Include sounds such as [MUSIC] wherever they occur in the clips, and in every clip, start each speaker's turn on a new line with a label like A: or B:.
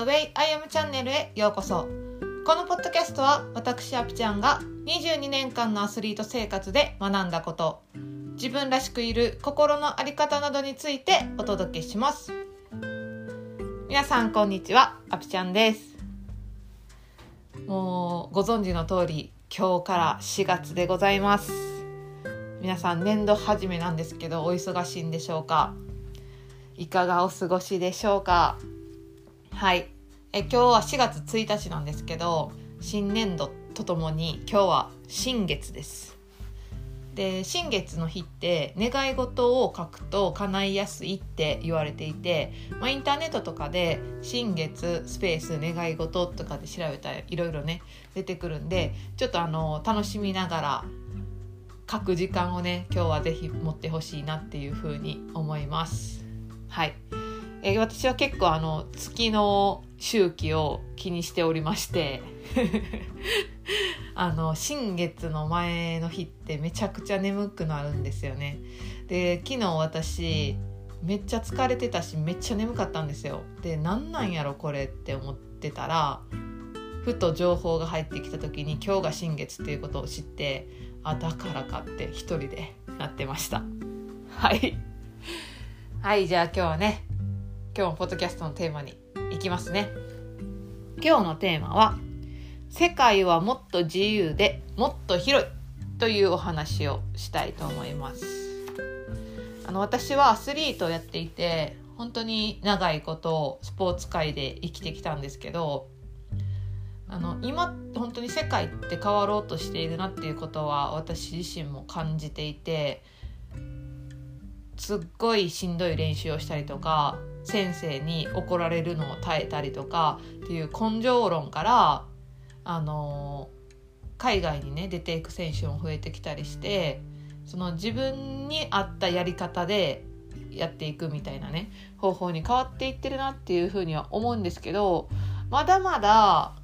A: The Way I Am チャンネルへようこそ。このポッドキャストは私アピちゃんが22年間のアスリート生活で学んだこと。自分らしくいる心の在り方などについてお届けします。皆さんこんにちは。アピちゃんです。もうご存知の通り今日から4月でございます。皆さん年度始めなんですけどお忙しいんでしょうか？いかがお過ごしでしょうか？はい。え今日は4月1日なんですけど新年度とともに今日は新月です。で新月の日って願い事を書くと叶いやすいって言われていて、まあ、インターネットとかで新月スペース願い事とかで調べたらいろいろね出てくるんでちょっとあの楽しみながら書く時間をね今日は是非持ってほしいなっていうふうに思います。はい、え、私は結構あの月の周期を気にしておりまして。[LAUGHS] あの新月の前の日ってめちゃくちゃ眠くなるんですよね。で昨日私めっちゃ疲れてたしめっちゃ眠かったんですよ。で何なんやろこれって思ってたらふと情報が入ってきた時に今日が新月っていうことを知ってあだからかって一人でなってました。はい。はいじゃあ今日はね今日もポッドキャストのテーマに行きますね。今日のテーマは「世界はもっと自由でもっと広い」というお話をしたいと思います。あの私はアスリートをやっていて本当に長いことスポーツ界で生きてきたんですけどあの今本当に世界って変わろうとしているなっていうことは私自身も感じていてすっごいしんどい練習をしたりとか先生に怒られるのを耐えたりとかっていう根性論からあの海外にね出ていく選手も増えてきたりしてその自分に合ったやり方でやっていくみたいなね方法に変わっていってるなっていうふうには思うんですけどまだまだ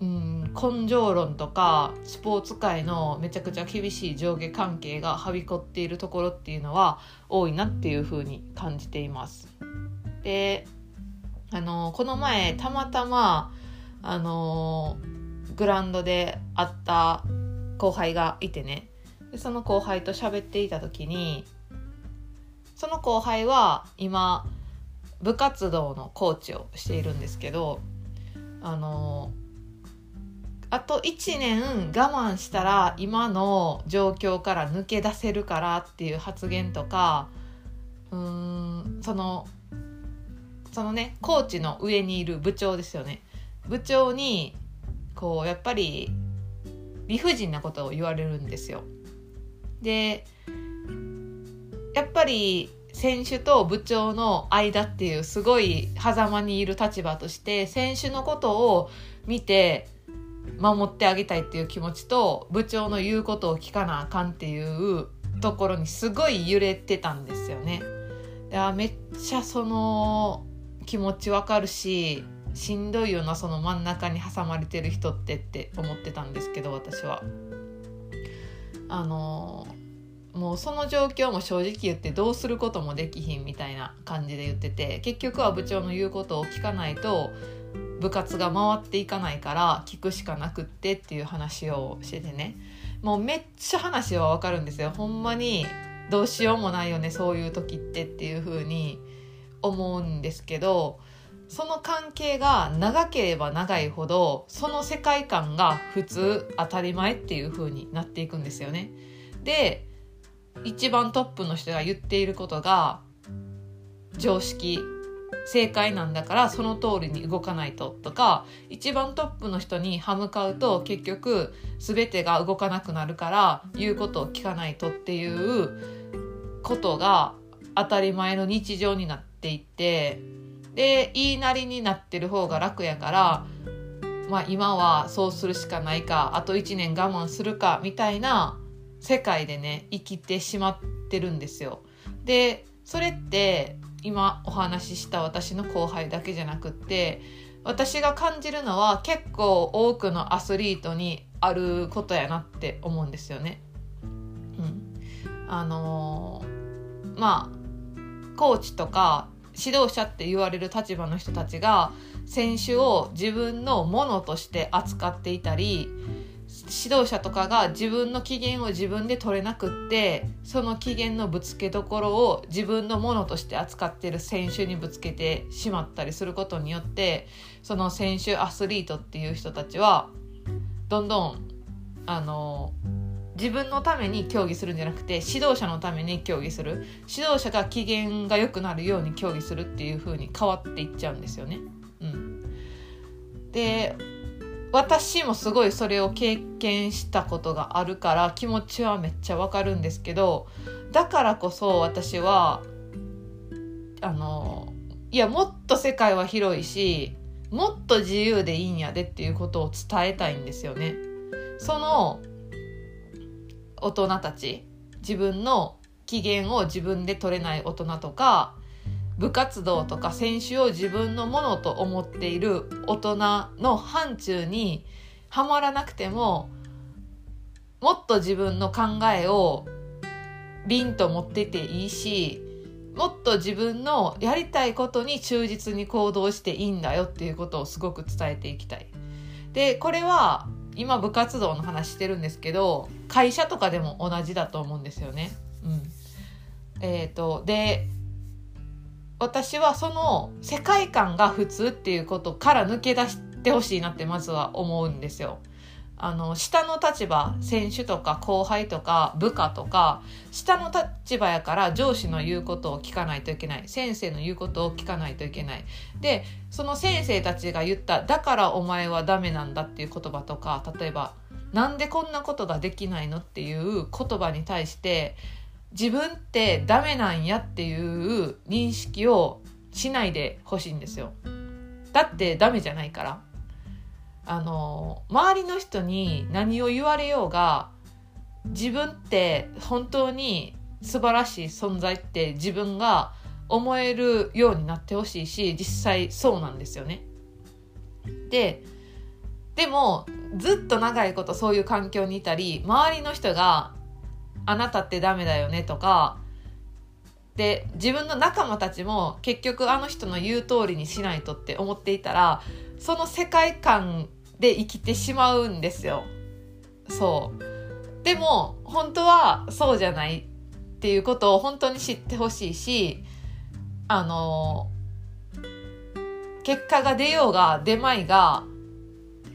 A: うん根性論とかスポーツ界のめちゃくちゃ厳しい上下関係がはびこっているところっていうのは多いなっていうふうに感じています。であのこの前たまたまあのグラウンドで会った後輩がいてね。でその後輩と喋っていた時にその後輩は今部活動のコーチをしているんですけどあのあと1年我慢したら今の状況から抜け出せるからっていう発言とかうーんそのそのねコーチの上にいる部長ですよね部長にこうやっぱり理不尽なことを言われるんですよ。でやっぱり選手と部長の間っていうすごい狭間にいる立場として選手のことを見て守ってあげたいっていう気持ちと部長の言うことを聞かなあかんっていうところにすごい揺れてたんですよね。いやめっちゃその気持ちわかるししんどいよなその真ん中に挟まれてる人ってって思ってたんですけど私は。あのもうその状況も正直言ってどうすることもできひんみたいな感じで言ってて結局は部長の言うことを聞かないと部活が回っていかないから聞くしかなくってっていう話をしててね。もうめっちゃ話はわかるんですよ。ほんまにどうしようもないよねそういう時ってっていう風に。思うんですけどその関係が長ければ長いほどその世界観が普通当たり前っていう風になっていくんですよね。で一番トップの人が言っていることが常識正解なんだからその通りに動かないととか一番トップの人に歯向かうと結局全てが動かなくなるから言うことを聞かないとっていうことが当たり前の日常になってっていってで言いなりになってる方が楽やからまあ今はそうするしかないかあと1年我慢するかみたいな世界でね生きてしまってるんですよ。でそれって今お話しした私の後輩だけじゃなくって私が感じるのは結構多くのアスリートにあることやなって思うんですよね。うん、あのー、まあコーチとか指導者って言われる立場の人たちが選手を自分のものとして扱っていたり指導者とかが自分の機嫌を自分で取れなくってその機嫌のぶつけどころを自分のものとして扱ってる選手にぶつけてしまったりすることによってその選手アスリートっていう人たちはどんどんあの自分のために競技するんじゃなくて指導者のために競技する指導者が機嫌が良くなるように競技するっていう風に変わっていっちゃうんですよね。うん、で私もすごいそれを経験したことがあるから気持ちはめっちゃわかるんですけどだからこそ私はあのいやもっと世界は広いしもっと自由でいいんやでっていうことを伝えたいんですよね。その大人たち自分の機嫌を自分で取れない大人とか部活動とか選手を自分のものと思っている大人の範疇にはまらなくてももっと自分の考えを凛と持ってていいしもっと自分のやりたいことに忠実に行動していいんだよっていうことをすごく伝えていきたい。でこれは今部活動の話してるんですけど会社とかでも同じだと思うんですよね。うん、えっ、ー、とで私はその世界観が普通っていうことから抜け出してほしいなってまずは思うんですよ。あの下の立場選手とか後輩とか部下とか下の立場やから上司の言うことを聞かないといけない先生の言うことを聞かないといけないでその先生たちが言った「だからお前はダメなんだ」っていう言葉とか例えば「なんでこんなことができないの?」っていう言葉に対して自分ってダメなんやっていう認識をしないでほしいんですよ。だってダメじゃないから。あの周りの人に何を言われようが自分って本当に素晴らしい存在って自分が思えるようになってほしいし実際そうなんですよね。ででもずっと長いことそういう環境にいたり周りの人があなたってダメだよねとかで自分の仲間たちも結局あの人の言う通りにしないとって思っていたらその世界観で生きてしまうんですよ。そうでも本当はそうじゃないっていうことを本当に知ってほしいしあの結果が出ようが出まいが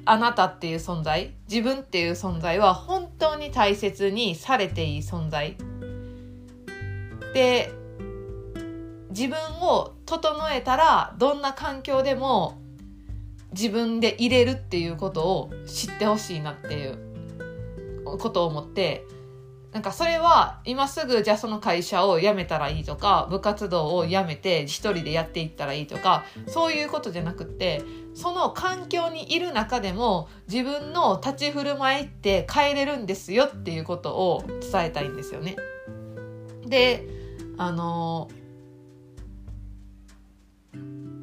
A: あなたっていう存在自分っていう存在は本当に大切にされていい存在で自分を整えたらどんな環境でも自分で入れるっていうことを知ってほしいなっていうことを思ってなんかそれは今すぐじゃあその会社を辞めたらいいとか部活動を辞めて一人でやっていったらいいとかそういうことじゃなくってその環境にいる中でも自分の立ち振る舞いって変えれるんですよっていうことを伝えたいんですよね。であの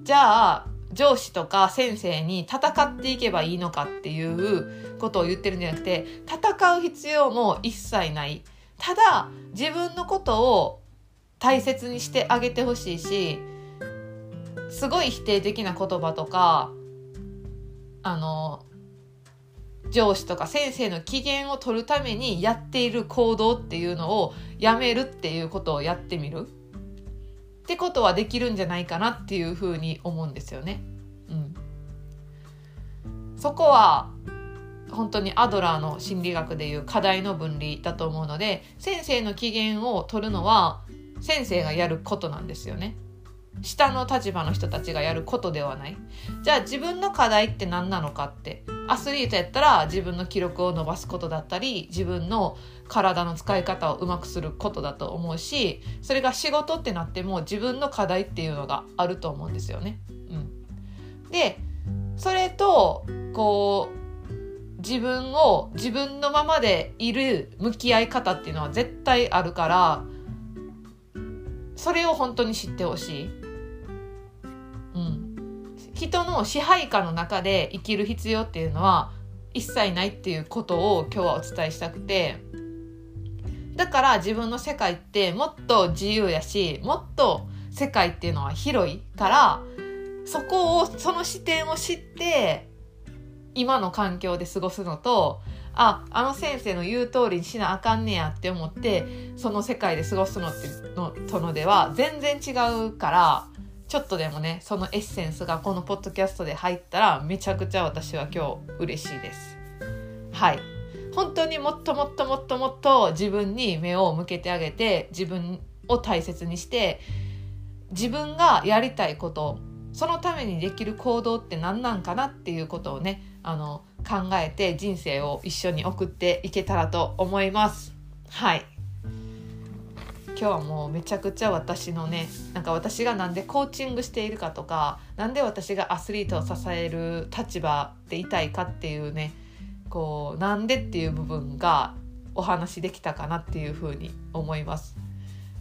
A: じゃあ上司とか先生に戦っていけばいいのかっていうことを言ってるんじゃなくて戦う必要も一切ない。ただ自分のことを大切にしてあげてほしいしすごい否定的な言葉とかあの上司とか先生の機嫌を取るためにやっている行動っていうのをやめるっていうことをやってみる？ってことはできるんじゃないかなっていうふうに思うんですよね。うん、そこは本当にアドラーの心理学でいう課題の分離だと思うので先生の機嫌を取るのは先生がやることなんですよね。下の立場の人たちがやることではないじゃあ自分の課題って何なのかってアスリートやったら自分の記録を伸ばすことだったり自分の体の使い方をうまくすることだと思うしそれが仕事ってなっても自分の課題っていうのがあると思うんですよね。うん、でそれとこう自分を自分のままでいる向き合い方っていうのは絶対あるからそれを本当に知ってほしい。人の支配下の中で生きる必要っていうのは一切ないっていうことを今日はお伝えしたくてだから自分の世界ってもっと自由やしもっと世界っていうのは広いからそこをその視点を知って今の環境で過ごすのとああの先生の言う通りにしなあかんねやって思ってその世界で過ごすのってのとのでは全然違うからちょっとでもねそのエッセンスがこのポッドキャストで入ったらめちゃくちゃ私は今日嬉しいです。はい。本当にもっともっともっともっと自分に目を向けてあげて自分を大切にして自分がやりたいことそのためにできる行動って何なんかなっていうことをねあの考えて人生を一緒に送っていけたらと思います。はい。今日はもうめちゃくちゃ私のねなんか私が何でコーチングしているかとか何で私がアスリートを支える立場でいたいかっていうねこうなんでっていう部分がお話できたかなっていうふうに思います。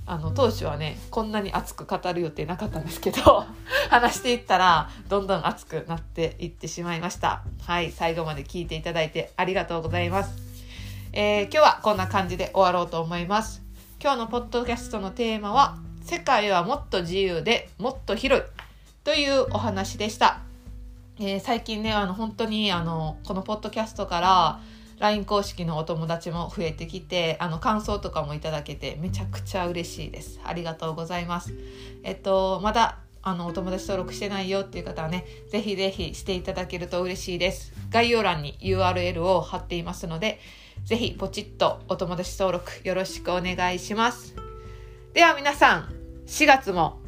A: あの当初はねこんなに熱く語る予定なかったんですけど [LAUGHS] 話していったらどんどん熱くなっていってしまいました。はい最後まで聞いていただいてありがとうございます、えー、今日はこんな感じで終わろうと思います。今日のポッドキャストのテーマは世界はもっと自由でもっと広い。というお話でした、えー、最近ねあの本当にあのこのポッドキャストから LINE 公式のお友達も増えてきてあの感想とかもいただけてめちゃくちゃ嬉しいです。ありがとうございます。えっとまだあのお友達登録してないよっていう方はねぜひぜひしていただけると嬉しいです。概要欄に URL を貼っていますのでぜひポチッとお友達登録よろしくお願いします。では皆さん4月も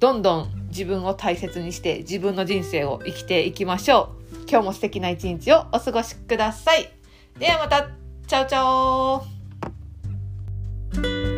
A: どんどん自分を大切にして自分の人生を生きていきましょう。今日も素敵な一日をお過ごしください。ではまた、チャオチャオ。